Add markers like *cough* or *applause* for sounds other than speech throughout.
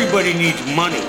Everybody needs money.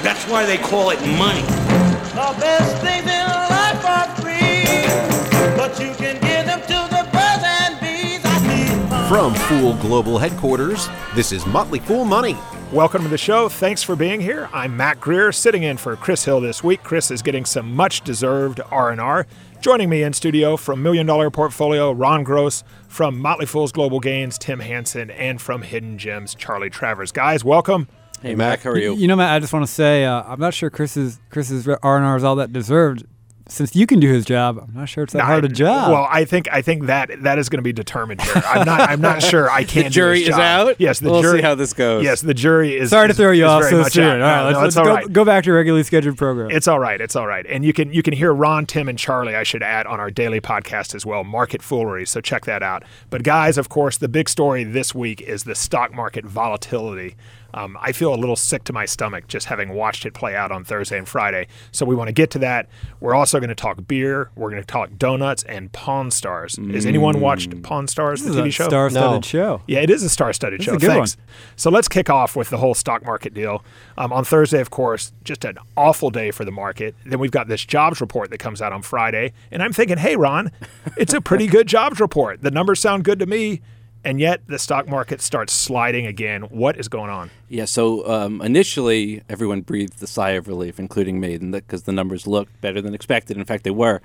That's why they call it money. The best things in life are free, but you can give them to the birds and bees. I need. From Fool Global Headquarters, this is Motley Fool Money. Welcome to the show. Thanks for being here. I'm Mac Greer, sitting in for Chris Hill this week. Chris is getting some much-deserved R&R. Joining me in studio from Million Dollar Portfolio, Ron Gross, from Motley Fool's Global Gains, Tim Hanson, and from Hidden Gems, Charlie Travers. Guys, welcome. Hey, Mac, how are you? You know, Mac, I just want to say uh, I'm not sure Chris's Chris's R and R is all that deserved. Since you can do his job, I'm not sure it's that hard a job. Well, I think I think that that is going to be determined here. I'm not I'm not sure I *laughs* can't. do jury this is job. out? Yes, the We'll jury. see how this goes. Yes, the jury is. Sorry to throw you off very so much soon. out. All right, No, let's, no, let's it's all go, right. go back to your regularly scheduled program. It's all right. It's all right. And you can you can hear Ron, Tim, and Charlie. I should add on our daily podcast as well, Market Foolery. So check that out. But guys, of course, the big story this week is the stock market volatility. Um, I feel a little sick to my stomach just having watched it play out on Thursday and Friday. So we want to get to that. We're also going to talk beer. We're going to talk donuts and Pawn Stars. Has anyone watched Pawn Stars, this the is TV a show? star-studded show. Yeah, it is a star-studded This show. a good Thanks. one. So let's kick off with the whole stock market deal. Um, on Thursday, of course, just an awful day for the market. Then we've got this jobs report that comes out on Friday, and I'm thinking, hey, Ron, it's a pretty good jobs report. The numbers sound good to me, and yet the stock market starts sliding again. What is going on? Yeah, so um, initially everyone breathed a sigh of relief, including me, because the numbers looked better than expected. In fact, they were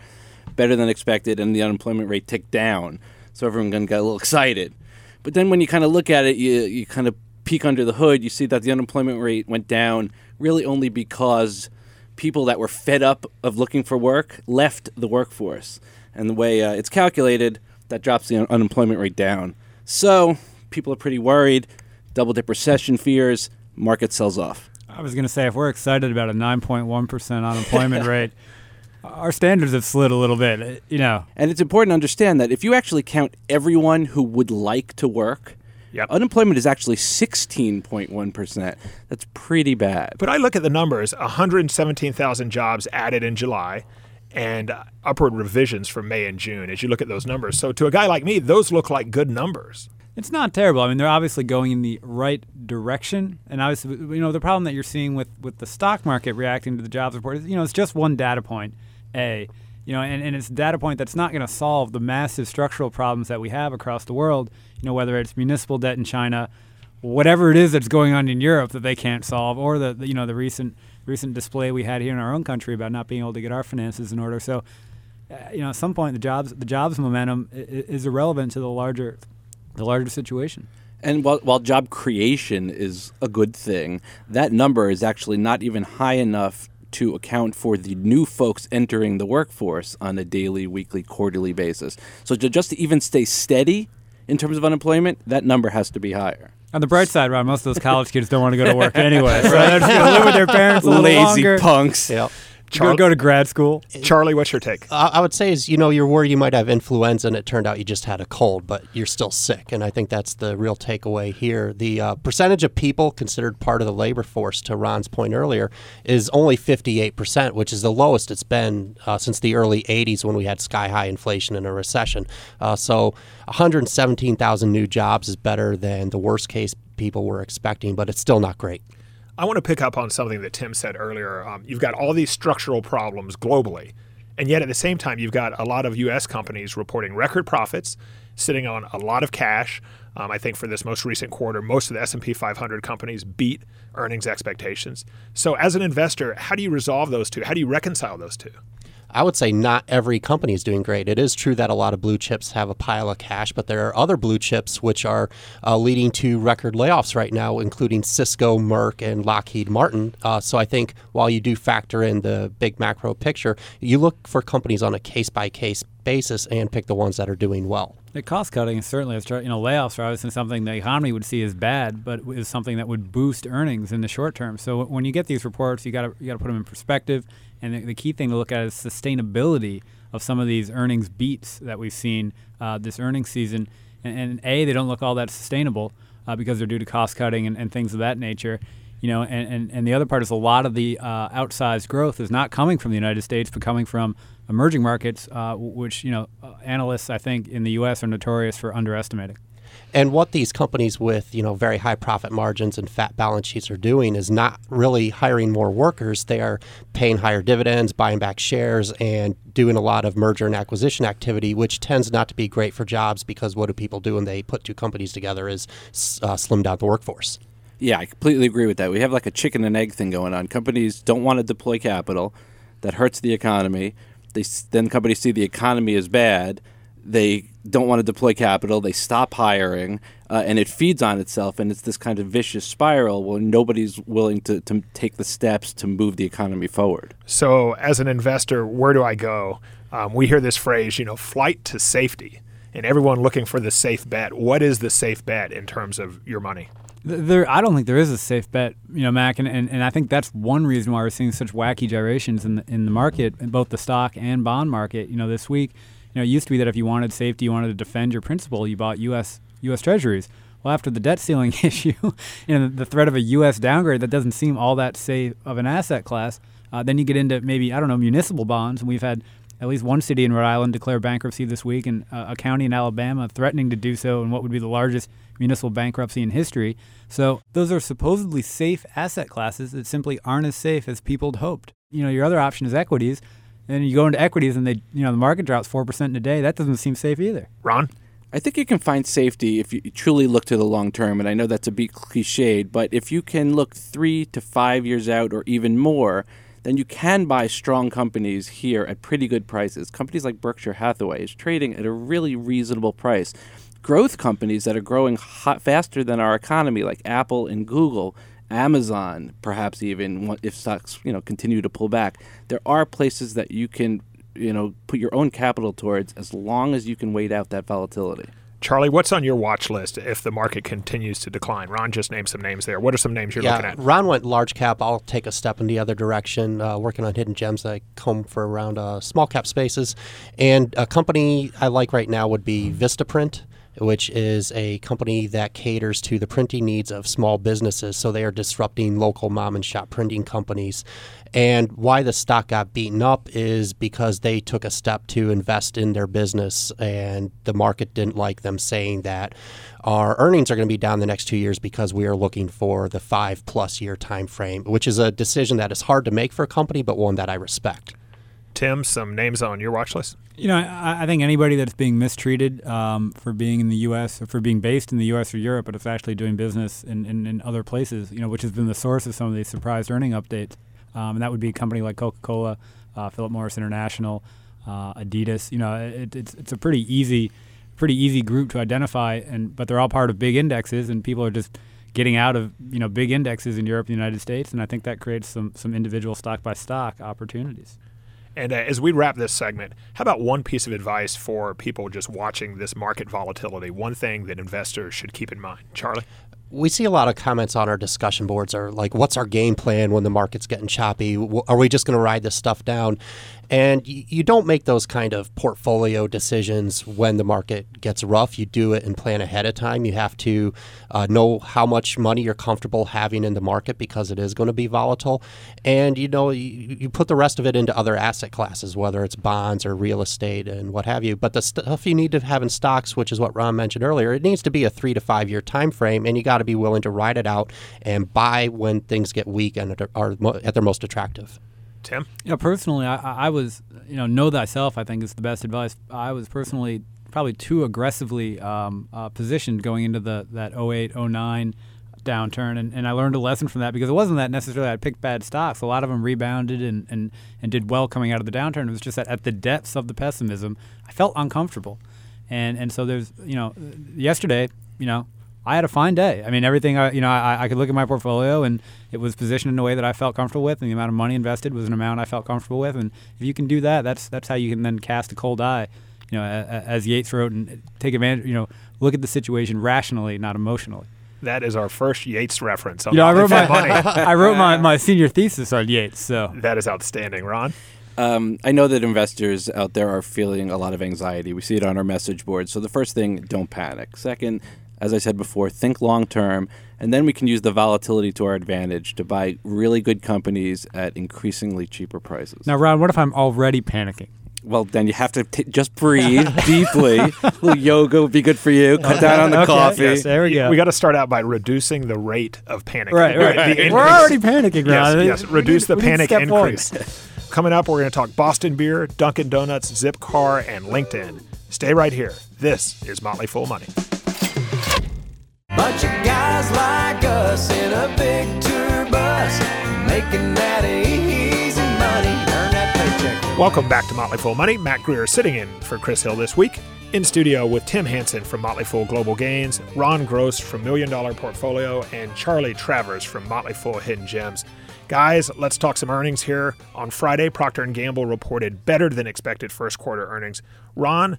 better than expected, and the unemployment rate ticked down. So everyone got a little excited. But then when you kind of look at it, you, you kind of peek under the hood, you see that the unemployment rate went down really only because people that were fed up of looking for work left the workforce. And the way uh, it's calculated, that drops the un- unemployment rate down. So people are pretty worried. Double dip recession fears. Market sells off. I was going to say if we're excited about a 9.1 percent unemployment *laughs* rate, our standards have slid a little bit. You know, And it's important to understand that if you actually count everyone who would like to work, Yep. unemployment is actually 16.1%. That's pretty bad. But I look at the numbers 117,000 jobs added in July and upward revisions for May and June as you look at those numbers. So to a guy like me, those look like good numbers. It's not terrible. I mean, they're obviously going in the right direction, and obviously, you know, the problem that you're seeing with with the stock market reacting to the jobs report is, you know, it's just one data point, a, you know, and, and it's a data point that's not going to solve the massive structural problems that we have across the world. You know, whether it's municipal debt in China, whatever it is that's going on in Europe that they can't solve, or the, the you know the recent recent display we had here in our own country about not being able to get our finances in order. So, uh, you know, at some point, the jobs the jobs momentum is irrelevant to the larger the larger situation. And while, while job creation is a good thing, that number is actually not even high enough to account for the new folks entering the workforce on a daily, weekly, quarterly basis. So to just to even stay steady in terms of unemployment, that number has to be higher. On the bright side, Ron, most of those college kids don't want to go to work *laughs* anyway. So they're just going to live with their parents a little Lazy longer. punks. Yeah. Go, go to grad school. Charlie, what's your take? I I would say is you know you're worried you might have influenza and it turned out you just had a cold, but you're still sick, and I think that's the real takeaway here. The uh, percentage of people considered part of the labor force, to Ron's point earlier, is only 58 percent, which is the lowest it's been uh, since the early 80s when we had sky high inflation and a recession. Uh, so 117,000 new jobs is better than the worst case people were expecting, but it's still not great. I want to pick up on something that Tim said earlier. Um, you've got all these structural problems globally, and yet at the same time, you've got a lot of U.S. companies reporting record profits, sitting on a lot of cash. Um, I think for this most recent quarter, most of the S&P 500 companies beat earnings expectations. So, as an investor, how do you resolve those two? How do you reconcile those two? I would say not every company is doing great. It is true that a lot of blue chips have a pile of cash, but there are other blue chips which are uh, leading to record layoffs right now, including Cisco, Merck, and Lockheed Martin. Uh, so I think while you do factor in the big macro picture, you look for companies on a case by case basis and pick the ones that are doing well. The cost cutting is certainly, you know, layoffs are obviously something the economy would see as bad, but is something that would boost earnings in the short term. So when you get these reports, you got to you got to put them in perspective. And the, the key thing to look at is sustainability of some of these earnings beats that we've seen uh, this earnings season. And, and a, they don't look all that sustainable uh, because they're due to cost cutting and, and things of that nature. You know, and, and, and the other part is a lot of the uh, outsized growth is not coming from the United States, but coming from emerging markets, uh, which you know uh, analysts I think in the U.S. are notorious for underestimating. And what these companies with you know very high profit margins and fat balance sheets are doing is not really hiring more workers. They are paying higher dividends, buying back shares, and doing a lot of merger and acquisition activity, which tends not to be great for jobs because what do people do when they put two companies together is uh, slim down the workforce. Yeah, I completely agree with that. We have like a chicken and egg thing going on. Companies don't want to deploy capital, that hurts the economy. They then companies see the economy is bad. They don't want to deploy capital. They stop hiring, uh, and it feeds on itself. And it's this kind of vicious spiral where nobody's willing to, to take the steps to move the economy forward. So, as an investor, where do I go? Um, we hear this phrase, you know, flight to safety, and everyone looking for the safe bet. What is the safe bet in terms of your money? There, I don't think there is a safe bet, you know, Mac, and, and, and I think that's one reason why we're seeing such wacky gyrations in the, in the market, in both the stock and bond market. You know, this week, you know, it used to be that if you wanted safety, you wanted to defend your principal, you bought U.S. U.S. Treasuries. Well, after the debt ceiling *laughs* issue, know, the threat of a U.S. downgrade that doesn't seem all that safe of an asset class, uh, then you get into maybe I don't know municipal bonds, and we've had at least one city in Rhode Island declare bankruptcy this week, and uh, a county in Alabama threatening to do so in what would be the largest municipal bankruptcy in history. So those are supposedly safe asset classes that simply aren't as safe as people hoped. You know, your other option is equities, and you go into equities and they, you know, the market drops four percent in a day. That doesn't seem safe either. Ron? I think you can find safety if you truly look to the long term, and I know that's a bit cliched, but if you can look three to five years out or even more, then you can buy strong companies here at pretty good prices. Companies like Berkshire Hathaway is trading at a really reasonable price. Growth companies that are growing hot, faster than our economy, like Apple and Google, Amazon, perhaps even if stocks you know continue to pull back, there are places that you can you know put your own capital towards as long as you can wait out that volatility. Charlie, what's on your watch list if the market continues to decline? Ron just named some names there. What are some names you're looking Yeah, at? Ron went large cap. I'll take a step in the other direction, uh, working on hidden gems. I comb for around uh, small cap spaces. And a company I like right now would be Vistaprint, which is a company that caters to the printing needs of small businesses. So they are disrupting local mom and shop printing companies. And why the stock got beaten up is because they took a step to invest in their business, and the market didn't like them saying that our earnings are going to be down the next two years because we are looking for the five plus year time frame, which is a decision that is hard to make for a company, but one that I respect. Tim, some names on your watch list? You know, I, I think anybody that's being mistreated um, for being in the U.S. or for being based in the U.S. or Europe, but it's actually doing business in, in, in other places, you know, which has been the source of some of these surprise earning updates. Um, and that would be a company like Coca-Cola, uh, Philip Morris International, uh, Adidas. You know, it, it's it's a pretty easy, pretty easy group to identify, and but they're all part of big indexes, and people are just getting out of you know big indexes in Europe and the United States, and I think that creates some some individual stock by stock opportunities. And uh, as we wrap this segment, how about one piece of advice for people just watching this market volatility? One thing that investors should keep in mind. Charlie? We see a lot of comments on our discussion boards are like, what's our game plan when the market's getting choppy? Are we just going to ride this stuff down? And you don't make those kind of portfolio decisions when the market gets rough. You do it and plan ahead of time. You have to uh, know how much money you're comfortable having in the market because it is going to be volatile. And you know, you, you put the rest of it into other asset classes, whether it's bonds or real estate and what have you. But the stuff you need to have in stocks, which is what Ron mentioned earlier, it needs to be a three to five year time frame, and you got to be willing to ride it out and buy when things get weak and are- are at their most attractive. Tim? Yeah, personally, I, I I was, you know, know thyself. I think is the best advice. I was personally probably too aggressively um, uh, positioned going into the that 08, 09 downturn, and, and I learned a lesson from that because it wasn't that necessarily I picked bad stocks. A lot of them rebounded and, and, and did well coming out of the downturn. It was just that at the depths of the pessimism, I felt uncomfortable, and and so there's, you know, yesterday, you know. I had a fine day. I mean, everything. I, you know, I, I could look at my portfolio, and it was positioned in a way that I felt comfortable with, and the amount of money invested was an amount I felt comfortable with. And if you can do that, that's that's how you can then cast a cold eye. You know, a- a- as Yeats wrote, and take advantage. You know, look at the situation rationally, not emotionally. That is our first Yeats reference. On You know, I wrote my *laughs* I wrote my, my senior thesis on Yeats. So that is outstanding, Ron. Um, I know that investors out there are feeling a lot of anxiety. We see it on our message board. So the first thing, don't panic. Second, as I said before, think long term, and then we can use the volatility to our advantage to buy really good companies at increasingly cheaper prices. now, Ron, what if I'm already panicking? Well, then you have to t- just breathe *laughs* deeply. A little yoga would be good for you. Cut down on the Okay, coffee. yes, there we go. We got to start out by reducing the rate of panic. Right, right. The We're already panicking, Yes, Ron. yes. We Reduce need- the need panic step forward. increase. Coming up, we're going to talk Boston Beer, Dunkin' Donuts, Zipcar, and LinkedIn. Stay right here. This is Motley Fool Money. Bunch of guys like us in a big tour bus, making that easy money. Earn that paycheck. Welcome back to Motley Fool Money. Mac Greer sitting in for Chris Hill this week. In studio with Tim Hanson from Motley Fool Global Gains, Ron Gross from Million Dollar Portfolio, and Charlie Travers from Motley Fool Hidden Gems. Guys, let's talk some earnings here. On Friday, Procter & Gamble reported better than expected first quarter earnings. Ron,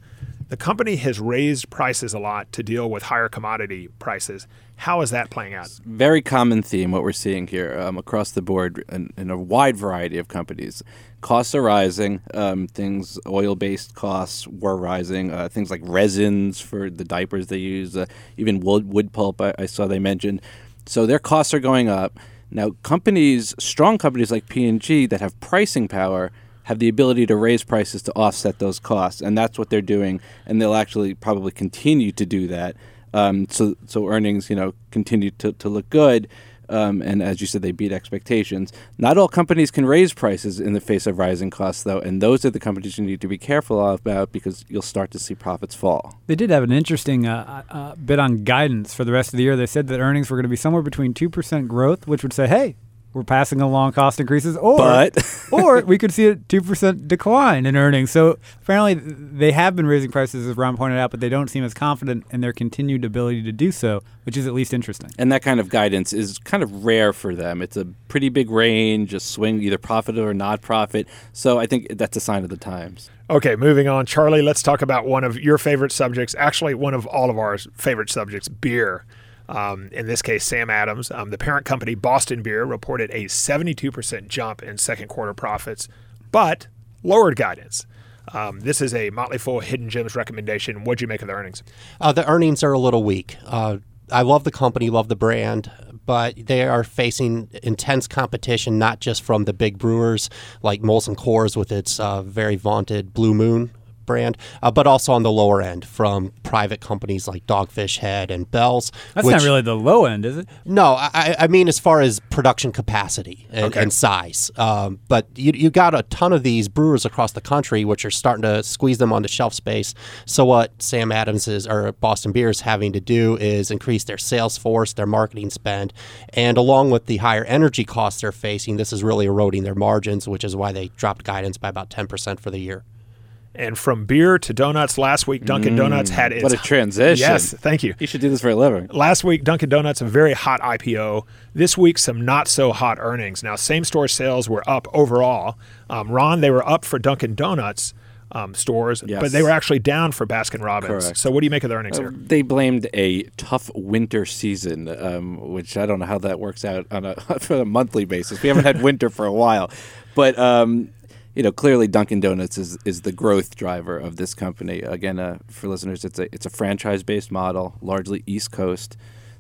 the company has raised prices a lot to deal with higher commodity prices. How is that playing out? very common theme what we're seeing here um, across the board in, in a wide variety of companies. Costs are rising. Um, things, oil-based costs were rising. Uh, things like resins for the diapers they use, uh, even wood wood pulp. I, I saw they mentioned. So their costs are going up. Now, companies, strong companies like P&G that have pricing power, have the ability to raise prices to offset those costs, and that's what they're doing. And they'll actually probably continue to do that. Um, so so earnings, you know, continue to, to look good. Um, and as you said, they beat expectations. Not all companies can raise prices in the face of rising costs, though, and those are the companies you need to be careful about because you'll start to see profits fall. They did have an interesting uh, uh, bit on guidance for the rest of the year. They said that earnings were going to be somewhere between 2% growth, which would say, hey, we're passing along cost increases, or But- *laughs* or we could see a *laughs* two percent decline in earnings. So apparently, they have been raising prices, as Ron pointed out, but they don't seem as confident in their continued ability to do so, which is at least interesting. And that kind of guidance is kind of rare for them. It's a pretty big range, a swing, either profit or not profit. So I think that's a sign of the times. Okay, moving on. Charlie, let's talk about one of your favorite subjects, actually, one of all of our favorite subjects beer. Um, in this case, Sam Adams. Um, the parent company, Boston Beer, reported a 72% jump in second quarter profits, but lowered guidance. Um, this is a Motley Fool Hidden Gems recommendation. What'd you make of the earnings? Uh, the earnings are a little weak. Uh, I love the company, love the brand, but they are facing intense competition, not just from the big brewers like Molson Coors with its uh, very vaunted Blue Moon brand, uh, but also on the lower end from private companies like Dogfish Head and Bell's. That's which- not really the low end, is it? no, I, I mean as far as production capacity and, Okay. and size. Um, but you, you got a ton of these brewers across the country, which are starting to squeeze them onto shelf space. So what Sam Adams is or Boston Beer is having to do is increase their sales force, their marketing spend, and along with the higher energy costs they're facing, this is really eroding their margins, which is why they dropped guidance by about ten percent for the year. And from beer to donuts, last week Dunkin' Donuts had its Mm, What a transition. Yes, thank you. You should do this for a living. Last week, Dunkin' Donuts, a very hot IPO. This week, some not so hot earnings. Now, same store sales were up overall. Um, Ron, they were up for Dunkin' Donuts um, stores, Yes. but they were actually down for Baskin Robbins. Correct. So, what do you make of the earnings Uh, here? They blamed a tough winter season, um, which I don't know how that works out on a, *laughs* on a monthly basis. We haven't had winter for a while, but um, you know, clearly Dunkin' Donuts is, is the growth driver of this company. Again, uh, for listeners, it's a it's a franchise based model, largely East Coast.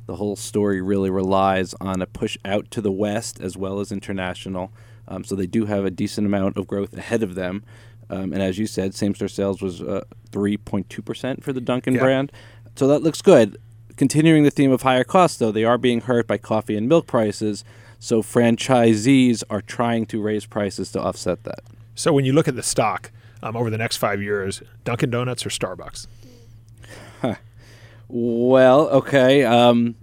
The whole story really relies on a push out to the west as well as international. Um, so they do have a decent amount of growth ahead of them. Um, and as you said, same store sales was uh, 3.2% for the Dunkin' Yeah. brand. So that looks good. Continuing the theme of higher costs, though, they are being hurt by coffee and milk prices. So franchisees are trying to raise prices to offset that. So, when you look at the stock um, over the next five years, Dunkin' Donuts or Starbucks? Well, okay. Um,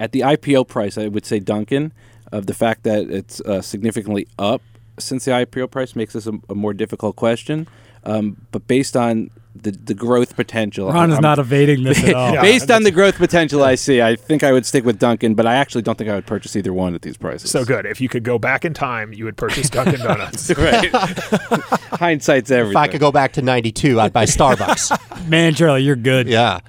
at the IPO price, I would say Dunkin'. Of the fact that it's uh, significantly up since the IPO price makes this a, a more difficult question. Um, but based on the, the growth potential, Ron is I'm- not evading this at *laughs* all. Yeah. based on the growth potential I see, I think I would stick with Dunkin', but I actually don't think I would purchase either one at these prices. So good. If you could go back in time, you would purchase Dunkin' *laughs* Donuts. right. *laughs* Hindsight's everything. If I could go back to '92, I'd buy Starbucks. Man, Charlie, you're good. yeah.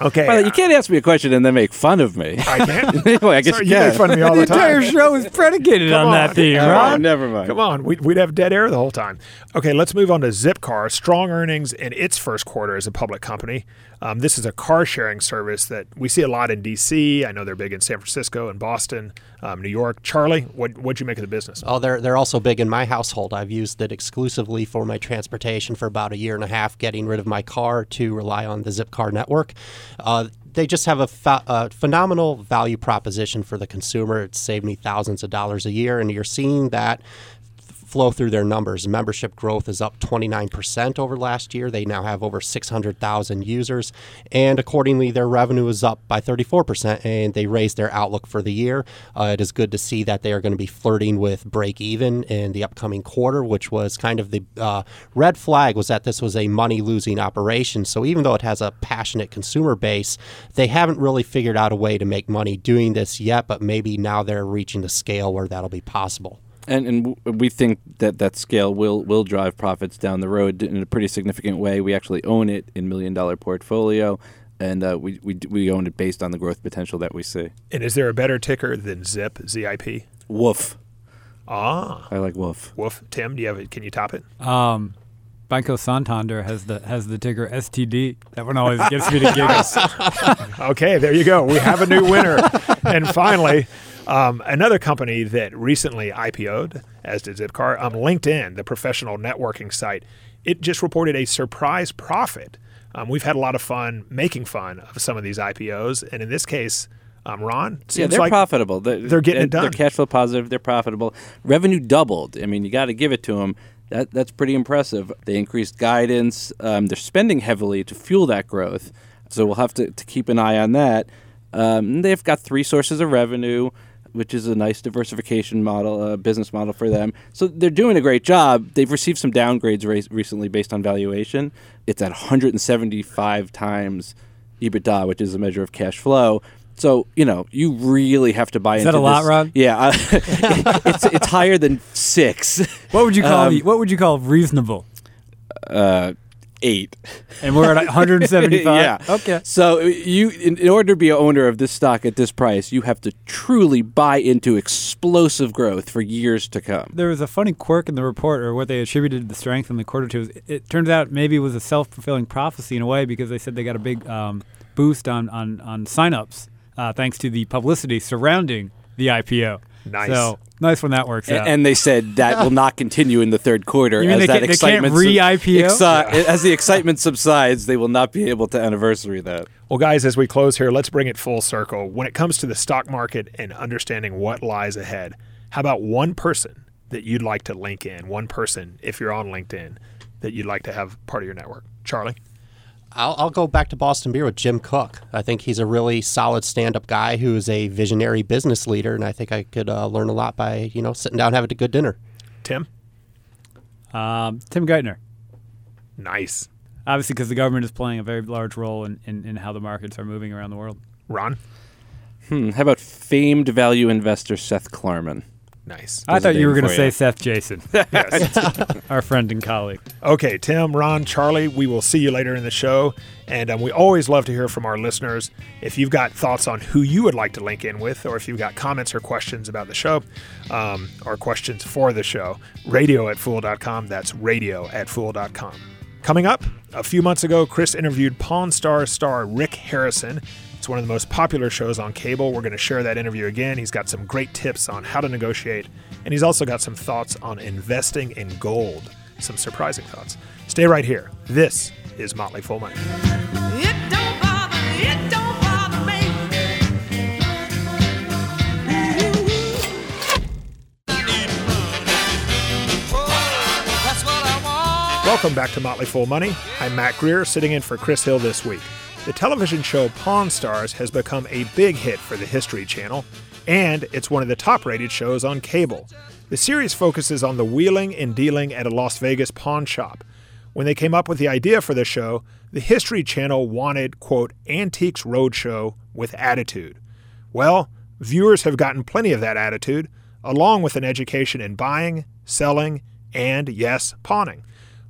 Okay. By the way, you can't ask me a question and then make fun of me. I can't. *laughs* Well, I guess Sorry, you you can. make fun of me all the the time. entire show is predicated Come on, on. that theme, All right, Ron. never mind. Come on, we'd, we'd have dead air the whole time. Okay, let's move on to Zipcar. Strong earnings in its first quarter as a public company. Um, this is a car sharing service that we see a lot in D.C. I know they're big in San Francisco and Boston, um, New York. Charlie, what what'd you make of the business? Oh, they're they're also big in my household. I've used it exclusively for my transportation for about a year and a half, getting rid of my car to rely on the Zipcar network. Uh, they just have a, ph- a phenomenal value proposition for the consumer. It's saved me thousands of dollars a year, and you're seeing that flow through their numbers. Membership growth is up 29% over last year. They now have over 600,000 users, and accordingly, their revenue is up by 34%, and they raised their outlook for the year. Uh, it is good to see that they are going to be flirting with break even in the upcoming quarter, which was kind of the uh, red flag was that this was a money losing operation. So even though it has a passionate consumer base, they haven't really figured out a way to make money doing this yet, but maybe now they're reaching the scale where that'll be possible. And and w- we think that that scale will will drive profits down the road in a pretty significant way. We actually own it in million dollar portfolio, and uh, we we we own it based on the growth potential that we see. And is there a better ticker than Zip, ZIP? Woof. Ah, I like woof. woof. Tim, do you have it? Can you top it? Um, Banco Santander has the has the ticker STD. That one always gets me to giggle. *laughs* Okay, there you go. We have a new winner. and finally, um, another company that recently IPO'd, as did Zipcar, um, LinkedIn, the professional networking site, it just reported a surprise profit. Um, we've had a lot of fun making fun of some of these IPOs, and in this case, um, Ron, Yeah, they're like profitable. They're, they're getting it They're cash flow positive. They're profitable. Revenue doubled. I mean, you got to give it to them. That that's pretty impressive. They increased guidance. Um, they're spending heavily to fuel that growth. So we'll have to, to keep an eye on that. Um, they've got three sources of revenue, which is a nice diversification model, uh, business model for them. So they're doing a great job. They've received some downgrades ra- recently based on valuation. It's at 175 times EBITDA, which is a measure of cash flow. So you know you really have to buy Is into that a lot, this. Ron? Yeah, uh, *laughs* it's it's higher than six. What would you call Um, what would you call reasonable? Uh, eight. And we're at *laughs* 175. yeah. Okay. So uh, you, in, in order to be an owner of this stock at this price, you have to truly buy into explosive growth for years to come. There was a funny quirk in the report, or what they attributed the strength in the quarter to. It, it turns out maybe it was a self fulfilling prophecy in a way because they said they got a big um, boost on on on signups uh, thanks to the publicity surrounding the IPO. Nice. So nice when that works A- out. And they said that will not continue in the third quarter You mean as they that can't- they can't excitement re-IPO? exci- as the excitement subsides. They will not be able to anniversary that. Well, guys, as we close here, let's bring it full circle. When it comes to the stock market and understanding what lies ahead, how about one person that you'd like to link in? One person, if you're on LinkedIn, that you'd like to have part of your network? Charlie? I'll, I'll go back to Boston Beer with Jim Koch. I think he's a really solid stand-up guy who is a visionary business leader, and I think I could uh, learn a lot by you know sitting down having a good dinner. Tim? um, Tim Geithner. Nice. Obviously, because the government is playing a very large role in, in, in how the markets are moving around the world. Ron? Hmm, how about famed value investor Seth Klarman? Nice. I thought you were going to say Seth Jayson, *laughs* our friend and colleague. Okay, Tim, Ron, Charlie, we will see you later in the show. And um, we always love to hear from our listeners. If you've got thoughts on who you would like to link in with, or if you've got comments or questions about the show, um, or questions for the show, radio at fool.com. That's radio at fool.com. Coming up, a few months ago, Chris interviewed Pawn Star star Rick Harrison. It's one of the most popular shows on cable. We're going to share that interview again. He's got some great tips on how to negotiate, and he's also got some thoughts on investing in gold. Some surprising thoughts. Stay right here. This is Motley Fool Money. It don't bother, it don't bother me. That's what I want. Welcome back to Motley Fool Money. I'm Mac Greer, sitting in for Chris Hill this week. The television show Pawn Stars has become a big hit for the History Channel, and it's one of the top rated shows on cable. The series focuses on the wheeling and dealing at a Las Vegas pawn shop. When they came up with the idea for the show, the History Channel wanted, quote, Antiques Roadshow with attitude. Well, viewers have gotten plenty of that attitude, along with an education in buying, selling, and, yes, pawning.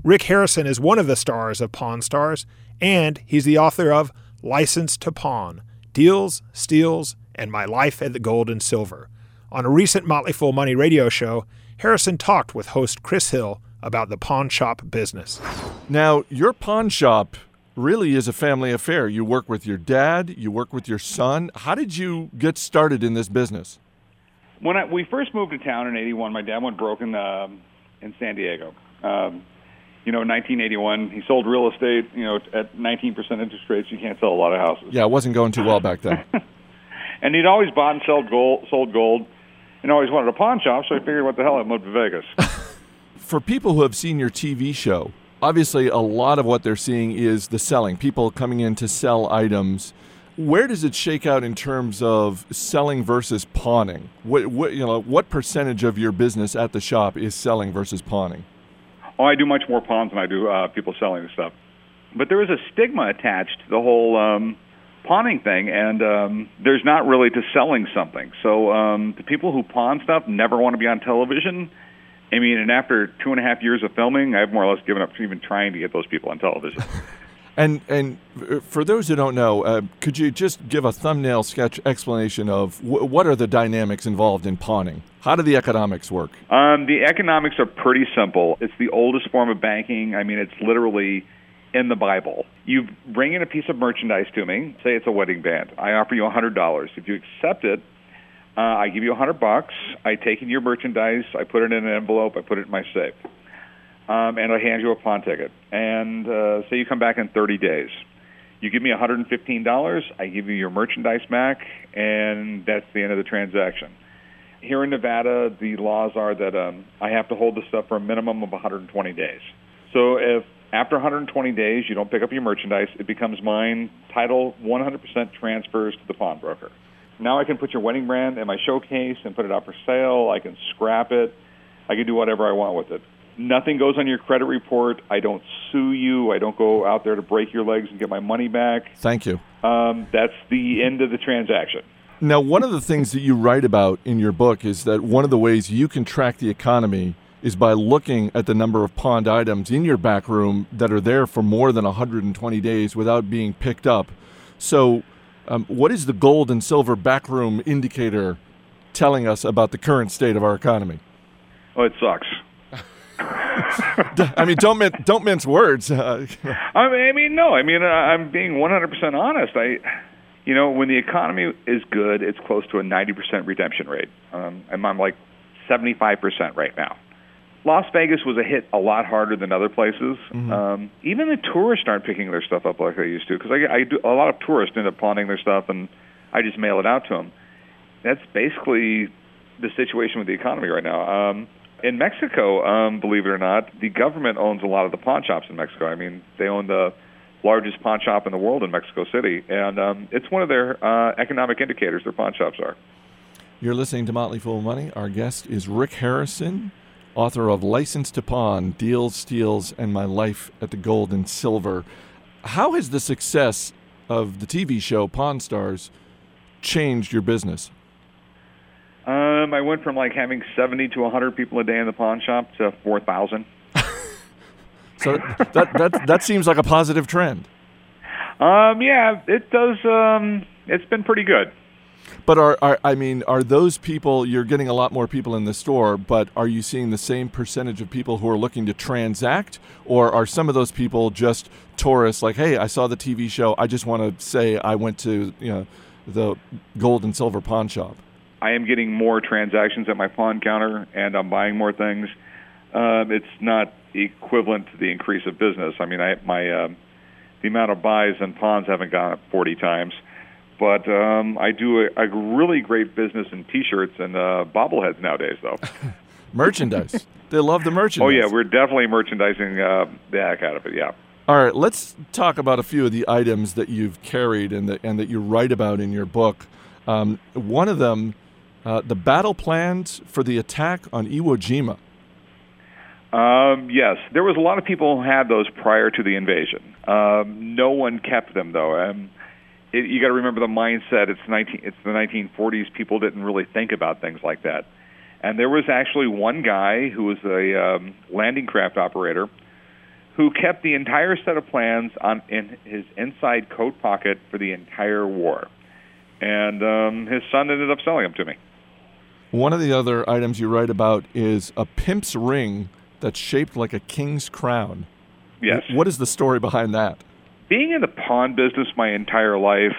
Rick Harrison is one of the stars of Pawn Stars, and he's the author of License to Pawn Deals, Steals, and My Life at the Gold and Silver. On a recent Motley Fool Money radio show, Harrison talked with host Chris Hill about the pawn shop business. Now, your pawn shop really is a family affair. You work with your dad, you work with your son. How did you get started in this business? When I, we first moved to town in '81, my dad went broke in um, in San Diego. Um, you know, in 1981, he sold real estate. You know, at 19% interest rates, you can't sell a lot of houses. Yeah, it wasn't going too well back then. *laughs* and he'd always bought and sold gold, sold gold, and always wanted a pawn shop. So I figured, what the hell, I'd move to Vegas. *laughs* For people who have seen your TV show, obviously a lot of what they're seeing is the selling. People coming in to sell items. Where does it shake out in terms of selling versus pawning? What, what you know, what percentage of your business at the shop is selling versus pawning? Oh, I do much more pawns than I do uh, people selling the stuff. But there is a stigma attached to the whole um, pawning thing, and um, there's not really to selling something. So um, the people who pawn stuff never want to be on television. I mean, and after two and a half years of filming, I've more or less given up even trying to get those people on television. *laughs* And and for those who don't know, uh, could you just give a thumbnail sketch explanation of w- what are the dynamics involved in pawning? How do the economics work? Um, the economics are pretty simple. It's the oldest form of banking. I mean, it's literally in the Bible. You bring in a piece of merchandise to me. Say it's a wedding band. I offer you a hundred dollars. If you accept it, uh, I give you a hundred bucks. I take in your merchandise. I put it in an envelope. I put it in my safe um, and I hand you a pawn ticket. And uh, say you come back in 30 days. You give me $115, I give you your merchandise back, and that's the end of the transaction. Here in Nevada, the laws are that um, I have to hold the stuff for a minimum of 120 days. So if after 120 days you don't pick up your merchandise, it becomes mine. Title 100% transfers to the pawnbroker. Now I can put your wedding brand in my showcase and put it out for sale. I can scrap it. I can do whatever I want with it nothing goes on your credit report. I don't sue you. I don't go out there to break your legs and get my money back. Thank you. Um, that's the end of the transaction. Now, one of the things that you write about in your book is that one of the ways you can track the economy is by looking at the number of pawned items in your back room that are there for more than 120 days without being picked up. So, um, what is the gold and silver backroom indicator telling us about the current state of our economy? Oh, it sucks. *laughs* I mean, don't min- don't mince words. *laughs* I mean, no. I mean, I'm being 100% honest. I, you know, when the economy is good, it's close to a 90% redemption rate. Um, and I'm like 75% right now. Las Vegas was a hit a lot harder than other places. Mm-hmm. Um, even the tourists aren't picking their stuff up like they used to. Because I, I do a lot of tourists end up pawning their stuff, and I just mail it out to them. That's basically the situation with the economy right now. Um, in Mexico, um, believe it or not, the government owns a lot of the pawn shops in Mexico. I mean, they own the largest pawn shop in the world in Mexico City, and um, it's one of their uh, economic indicators. Their pawn shops are. You're listening to Motley Fool Money. Our guest is Rick Harrison, author of License to Pawn: Deals, Steals, and My Life at the Gold and Silver. How has the success of the TV show Pawn Stars changed your business? Um, I went from like having 70 to 100 people a day in the pawn shop to 4,000. so that that that seems like a positive trend. Um, yeah, it does. Um, it's been pretty good. But are, are I mean, are those people? You're getting a lot more people in the store, but are you seeing the same percentage of people who are looking to transact, or are some of those people just tourists? Like, hey, I saw the TV show. I just want to say I went to you know the gold and silver pawn shop. I am getting more transactions at my pawn counter, and I'm buying more things. Um, it's not equivalent to the increase of business. I mean, I, my um, the amount of buys and pawns haven't gone up 40 times, but um, I do a, a really great business in T-shirts and uh, bobbleheads nowadays, though. *laughs* merchandise. they love the merchandise. Oh yeah, we're definitely merchandising uh, the heck out of it. Yeah. All right, let's talk about a few of the items that you've carried and that and that you write about in your book. Um, one of them uh, the battle plans for the attack on Iwo Jima. Um, yes, there was a lot of people who had those prior to the invasion. Um, no one kept them though. Um, it, you got to remember the mindset. It's 19. It's the 1940s. People didn't really think about things like that. And there was actually one guy who was a um, landing craft operator who kept the entire set of plans on in his inside coat pocket for the entire war. And um, his son ended up selling them to me. One of the other items you write about is a pimp's ring that's shaped like a king's crown. Yes. What is the story behind that? Being in the pawn business my entire life,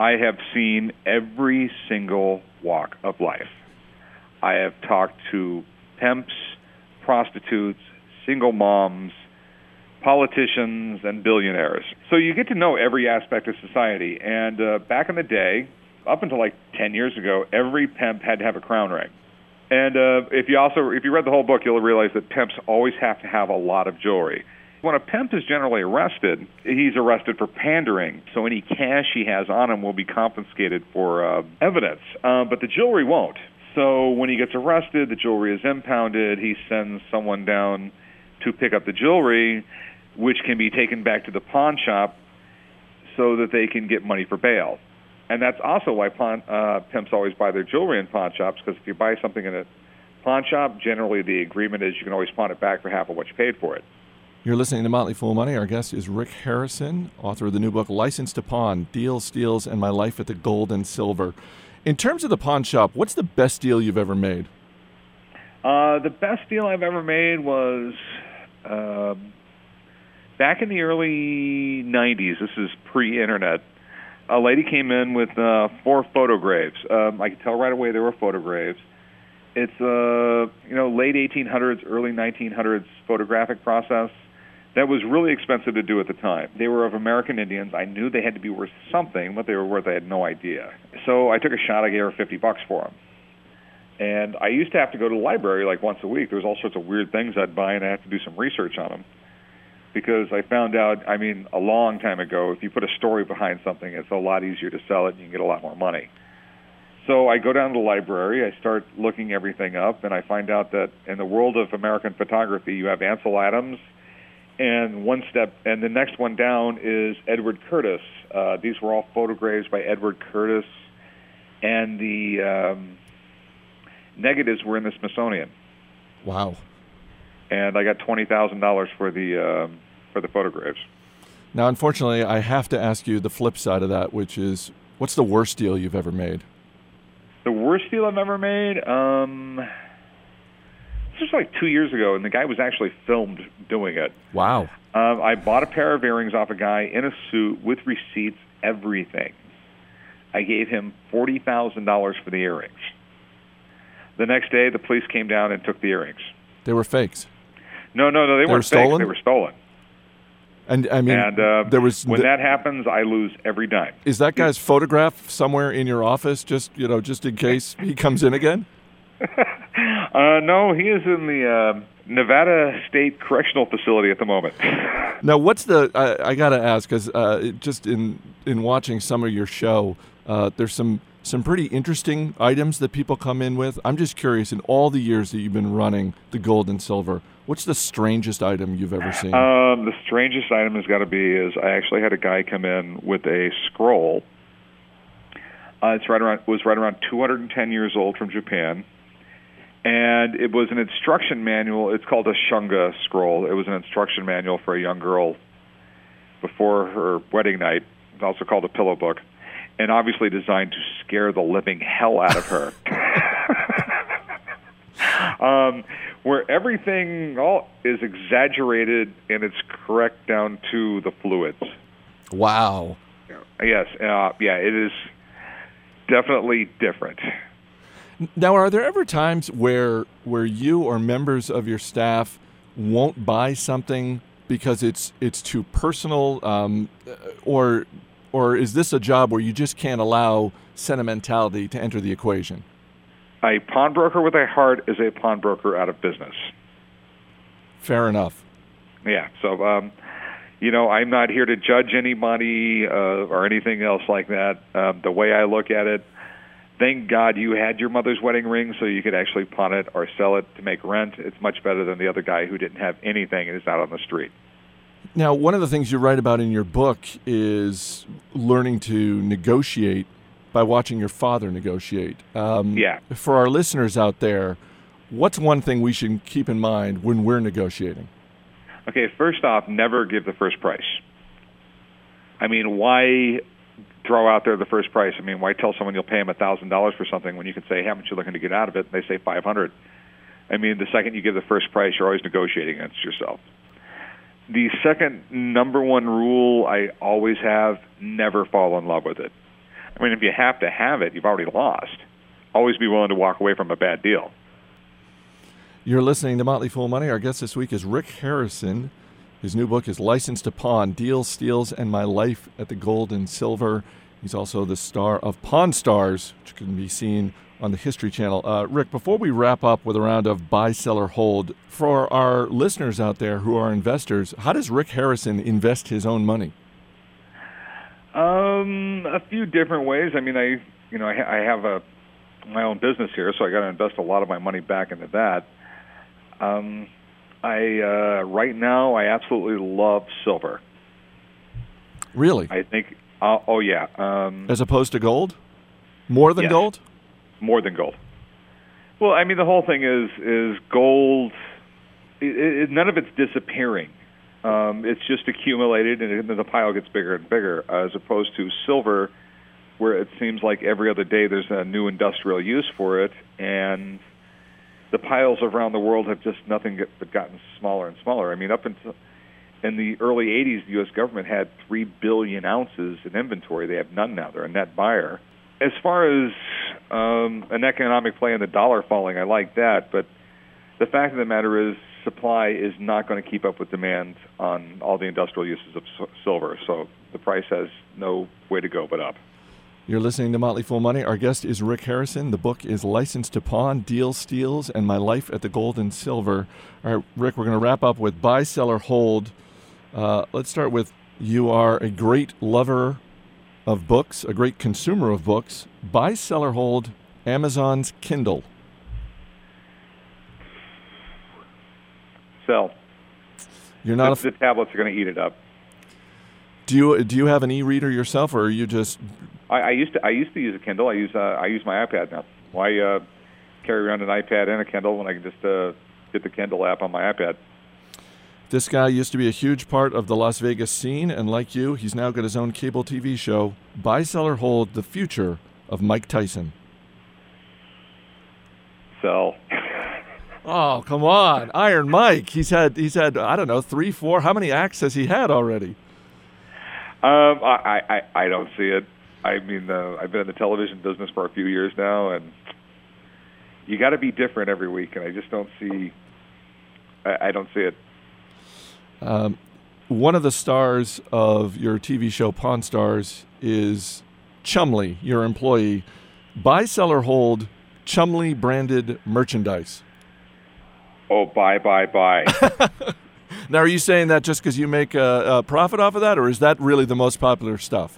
I have seen every single walk of life. I have talked to pimps, prostitutes, single moms, politicians, and billionaires. So you get to know every aspect of society. And uh, back in the day, up until like 10 years ago, every pimp had to have a crown ring. And uh, if you also if you read the whole book, you'll realize that pimps always have to have a lot of jewelry. When a pimp is generally arrested, he's arrested for pandering. So any cash he has on him will be confiscated for uh, evidence, uh, but the jewelry won't. So when he gets arrested, the jewelry is impounded. He sends someone down to pick up the jewelry, which can be taken back to the pawn shop so that they can get money for bail. And that's also why pawn, uh, pimps always buy their jewelry in pawn shops because if you buy something in a pawn shop, generally the agreement is you can always pawn it back for half of what you paid for it. You're listening to Motley Fool Money. Our guest is Rick Harrison, author of the new book License to Pawn Deals, Steals, and My Life at the Gold and Silver. In terms of the pawn shop, what's the best deal you've ever made? Uh, the best deal I've ever made was uh, back in the early 90s. This is pre internet. A lady came in with uh, four photographs. Um, I could tell right away they were photographs. It's a uh, you know late 1800s, early 1900s photographic process that was really expensive to do at the time. They were of American Indians. I knew they had to be worth something. What they were worth, I had no idea. So I took a shot. I gave her 50 bucks for them. And I used to have to go to the library like once a week. There was all sorts of weird things I'd buy, and I had to do some research on them. Because I found out, I mean, a long time ago, if you put a story behind something, it's a lot easier to sell it and you can get a lot more money. So I go down to the library, I start looking everything up, and I find out that in the world of American photography, you have Ansel Adams, and one step, and the next one down is Edward Curtis. Uh, these were all photographs by Edward Curtis, and the um, negatives were in the Smithsonian. Wow. And I got twenty thousand dollars for the um, for the photographs. Now, unfortunately, I have to ask you the flip side of that, which is, what's the worst deal you've ever made? The worst deal I've ever made. Um, this was like two years ago, and the guy was actually filmed doing it. Wow. Um, I bought a pair of earrings off a guy in a suit with receipts, everything. I gave him forty thousand dollars for the earrings. The next day, the police came down and took the earrings. They were fakes. No, no, no, they, They weren't were stolen? Fakes. They were stolen. And I mean, and uh, there was when th- that happens, I lose every dime. is that guy's photograph somewhere in your office, just you know, just in case he comes in again? *laughs* Uh, no, he is in the uh, Nevada State Correctional Facility at the moment. *laughs* Now, what's the? I, I got to ask because uh, just in in watching some of your show, uh, there's some some pretty interesting items that people come in with. I'm just curious. In all the years that you've been running the gold and silver, what's the strangest item you've ever seen? Um, the strangest item has got to be is I actually had a guy come in with a scroll. Uh, it's right around was right around 210 years old from Japan, and it was an instruction manual. It's called a shunga scroll. It was an instruction manual for a young girl before her wedding night. It's also called a pillow book, and obviously designed to scare the living hell out of her. *laughs* um, where everything all is exaggerated and it's correct down to the fluids. wow. Yes, uh, yeah, it is definitely different. Now, are there ever times where where you or members of your staff won't buy something because it's it's too personal, um, or or is this a job where you just can't allow sentimentality to enter the equation? A pawnbroker with a heart is a pawnbroker out of business. Fair enough. Yeah, so um, you know, I'm not here to judge anybody uh, or anything else like that. Um, the way I look at it, thank God you had your mother's wedding ring so you could actually pawn it or sell it to make rent. It's much better than the other guy who didn't have anything and is out on the street. Now, one of the things you write about in your book is learning to negotiate by watching your father negotiate. Um, Yeah. For our listeners out there, what's one thing we should keep in mind when we're negotiating? Okay, first off, never give the first price. I mean, why throw out there the first price? I mean, why tell someone you'll pay them a thousand dollars for something when you can say how much you're looking to get out of it? And they say five hundred. I mean, the second you give the first price, you're always negotiating against yourself. The second number one rule I always have: never fall in love with it. I mean, if you have to have it, you've already lost. Always be willing to walk away from a bad deal. You're listening to Motley Fool Money. Our guest this week is Rick Harrison. His new book is Licensed to Pawn Deals, Steals, and My Life at the Gold and Silver. He's also the star of Pawn Stars, which can be seen on the History Channel. Uh, Rick, before we wrap up with a round of buy, sell, or hold, for our listeners out there who are investors, how does Rick Harrison invest his own money? Um, a few different ways. I mean, I you know I, I have a my own business here, so I got to invest a lot of my money back into that. Um, I uh, right now I absolutely love silver. Really? I think. Uh, oh yeah. Um, As opposed to gold? More than Yes. gold? More than gold. Well, I mean, the whole thing is is gold. It, it, none of it's disappearing. Um, it's just accumulated, and the pile gets bigger and bigger. As opposed to silver, where it seems like every other day there's a new industrial use for it, and the piles around the world have just nothing but gotten smaller and smaller. I mean, up until in the early 80s, the U.S. government had three billion ounces in inventory. They have none now. They're a net buyer. As far as um, an economic play in the dollar falling, I like that. But the fact of the matter is, supply is not going to keep up with demand on all the industrial uses of silver. So the price has no way to go but up. You're listening to Motley Fool Money. Our guest is Rick Harrison. The book is License to Pawn, Deal Steals, and My Life at the Gold and Silver. All right, Rick, we're going to wrap up with buy, sell, or hold. Uh, let's start with you are a great lover of books, a great consumer of books. Buy, sell, or hold Amazon's Kindle. Sell. You're not a the, the tablets are going to eat it up. Do you do you have an e-reader yourself, or are you just I, I used to I used to use a Kindle. I use uh, I use my iPad now. Why uh, carry around an iPad and a Kindle when I can just uh, get the Kindle app on my iPad? This guy used to be a huge part of the Las Vegas scene, and like you, he's now got his own cable TV show. Buy, sell, or hold the future of Mike Tyson. Sell. Oh, come on, Iron Mike. He's had he's had I don't know three, four. How many acts has he had already? Um, I, I I don't see it. I mean, uh, I've been in the television business for a few years now, and you got to be different every week, and I just don't see. I, I don't see it. Um, one of the stars of your TV show Pawn Stars is Chumlee, your employee. Buy, sell, or hold Chumlee branded merchandise. Oh, bye, bye, bye. *laughs* Now, are you saying that just because you make a, a profit off of that, or is that really the most popular stuff?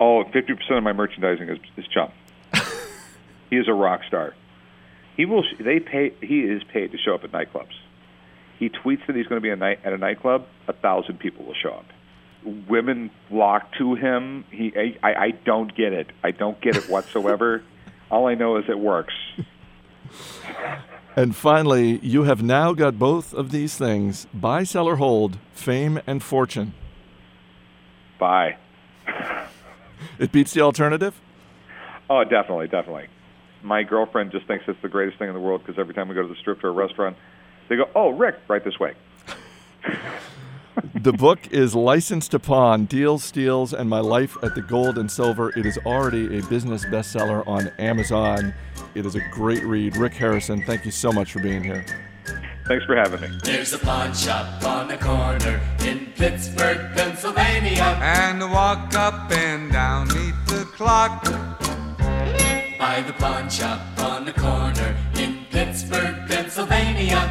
oh, 50% of my merchandising is, is chum. *laughs* he is a rock star. He will. They pay. He is paid to show up at nightclubs. He tweets that he's going to be a night, at a nightclub. A thousand people will show up. Women flock to him. He. I, I, I don't get it. I don't get it whatsoever. *laughs* All I know is it works. And finally, you have now got both of these things buy, sell, or hold fame and fortune. Buy. *laughs* It beats the alternative? Oh, definitely, definitely. My girlfriend just thinks it's the greatest thing in the world because every time we go to the strip or a restaurant, they go, "Oh, Rick, right this way." the book is Licensed to Pawn Deals, Steals, and My Life at the Gold and Silver. It is already a business bestseller on Amazon. It is a great read. Rick Harrison, thank you so much for being here. Thanks for having me. There's a pawn shop on the corner in Pittsburgh, Pennsylvania. And walk up and down, meet the clock. By the pawn shop on the corner in Pittsburgh, Pennsylvania.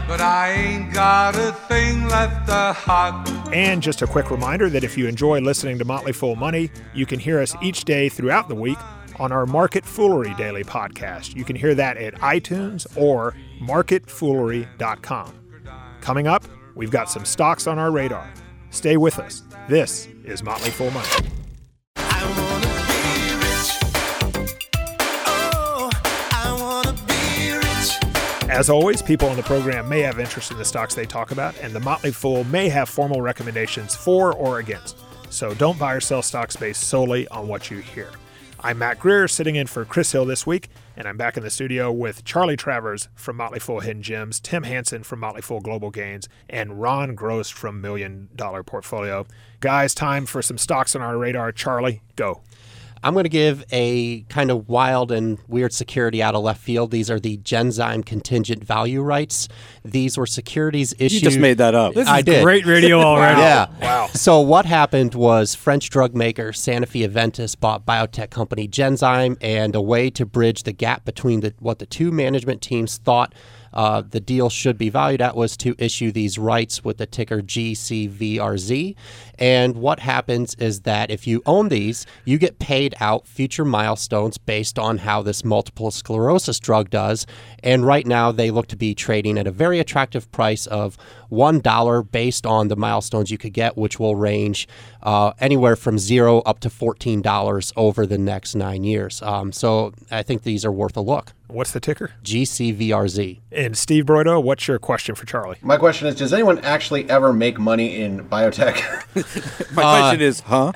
But I ain't got a thing left to hawk. And just a quick reminder that if you enjoy listening to Motley Fool Money, you can hear us each day throughout the week on our Market Foolery Daily podcast. You can hear that at iTunes or marketfoolery.com. Coming up, we've got some stocks on our radar. Stay with us. This is Motley Fool Money. As always, people on the program may have interest in the stocks they talk about, and the Motley Fool may have formal recommendations for or against. So don't buy or sell stocks based solely on what you hear. I'm Mac Greer, sitting in for Chris Hill this week, and I'm back in the studio with Charlie Travers from Motley Fool Hidden Gems, Tim Hanson from Motley Fool Global Gains, and Ron Gross from Million Dollar Portfolio. Guys, time for some stocks on our radar. Charlie, go. I'm going to give a kind of wild and weird security out of left field. These are the Genzyme contingent value rights. These were securities issued. You just made that up. This I is did. great radio *laughs* already. Yeah. Wow. So what happened was French drug maker Sanofi Aventis bought biotech company Genzyme, and a way to bridge the gap between the, what the two management teams thought uh, the deal should be valued at was to issue these rights with the ticker GCVRZ. And what happens is that if you own these, you get paid out future milestones based on how this multiple sclerosis drug does. And right now, they look to be trading at a very attractive price of $1 based on the milestones you could get, which will range uh, anywhere from zero up to $14 over the next nine years. Um, so I think these are worth a look. What's the ticker? GCVRZ. And Steve Broido, what's your question for Charlie? My question is Does anyone actually ever make money in biotech? *laughs* My Uh, question is, huh?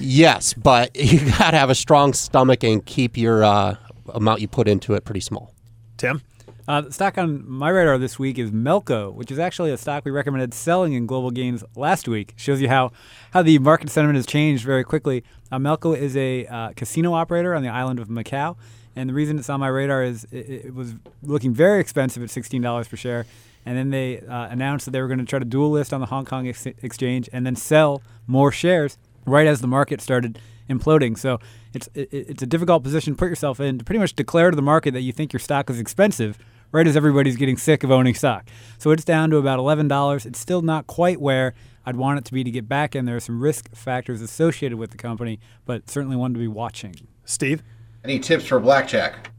yes, but *laughs* you got to have a strong stomach and keep your uh, amount you put into it pretty small. Tim? Uh, the stock on my radar this week is Melco, which is actually a stock we recommended selling in Global Gains last week. Shows you how, how the market sentiment has changed very quickly. Uh, Melco is a uh, casino operator on the island of Macau, and the reason it's on my radar is it, it was looking very expensive at $16 per share. And then they uh, announced that they were going to try to dual list on the Hong Kong ex- exchange and then sell more shares right as the market started imploding. So it's it, it's a difficult position to put yourself in to pretty much declare to the market that you think your stock is expensive right as everybody's getting sick of owning stock. So it's down to about $11. It's still not quite where I'd want it to be to get back in. There are some risk factors associated with the company, but certainly one to be watching. Steve? Any tips for blackjack?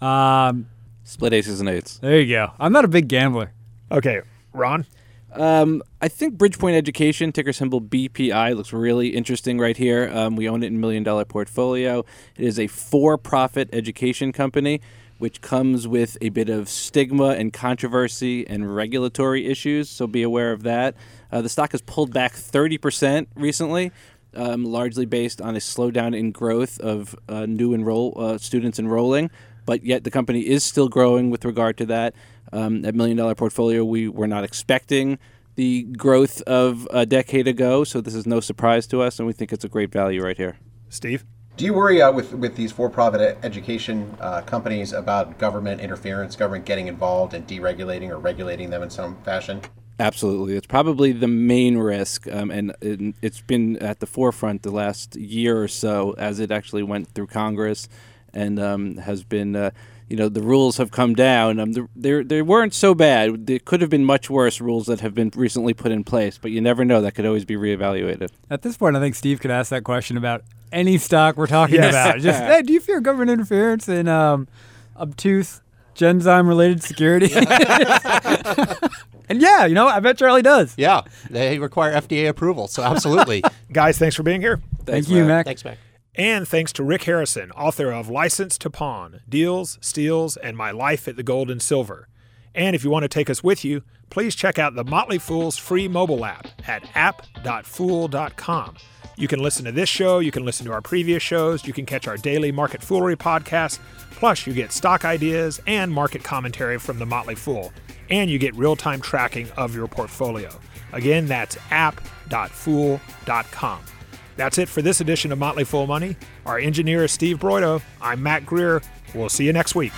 Um, Split aces and eights. there you go. I'm not a big gambler. Okay, Ron? Um, I think Bridgepoint Education, ticker symbol BPI, looks really interesting right here. Um, we own it in Million Dollar Portfolio. It is a for profit education company, which comes with a bit of stigma and controversy and regulatory issues, so be aware of that. Uh, the stock has pulled back 30% recently. Um, largely based on a slowdown in growth of uh, new enroll uh, students enrolling, but yet the company is still growing with regard to that. Um, Million Dollar Portfolio, we were not expecting the growth of a decade ago, so this is no surprise to us, and we think it's a great value right here. Steve? Do you worry uh, with with these for-profit education uh, companies about government interference, government getting involved and deregulating or regulating them in some fashion? Absolutely, it's probably the main risk, um, and it, it's been at the forefront the last year or so as it actually went through Congress, and um, has been. Uh, you know the rules have come down. Um, they they weren't so bad. There could have been much worse rules that have been recently put in place, but you never know. That could always be reevaluated. At this point, I think Steve could ask that question about any stock we're talking Yes. about. Just, *laughs* hey, do you fear government interference in um, obtuse Genzyme related security? *laughs* and yeah, you know, I bet Charlie does. Yeah, they require FDA approval, so absolutely. *laughs* Guys, thanks for being here. Thank you, Mac. Thanks, Mac. And thanks to Rick Harrison, author of License to Pawn Deals, Steals, and My Life at the Gold and Silver. And if you want to take us with you, please check out the Motley Fool's free mobile app at app.fool.com. You can listen to this show, you can listen to our previous shows, you can catch our daily Market Foolery podcast, plus you get stock ideas and market commentary from the Motley Fool, and you get real-time tracking of your portfolio. Again, that's app.fool.com. That's it for this edition of Motley Fool Money. Our engineer is Steve Broido. I'm Mac Greer. We'll see you next week.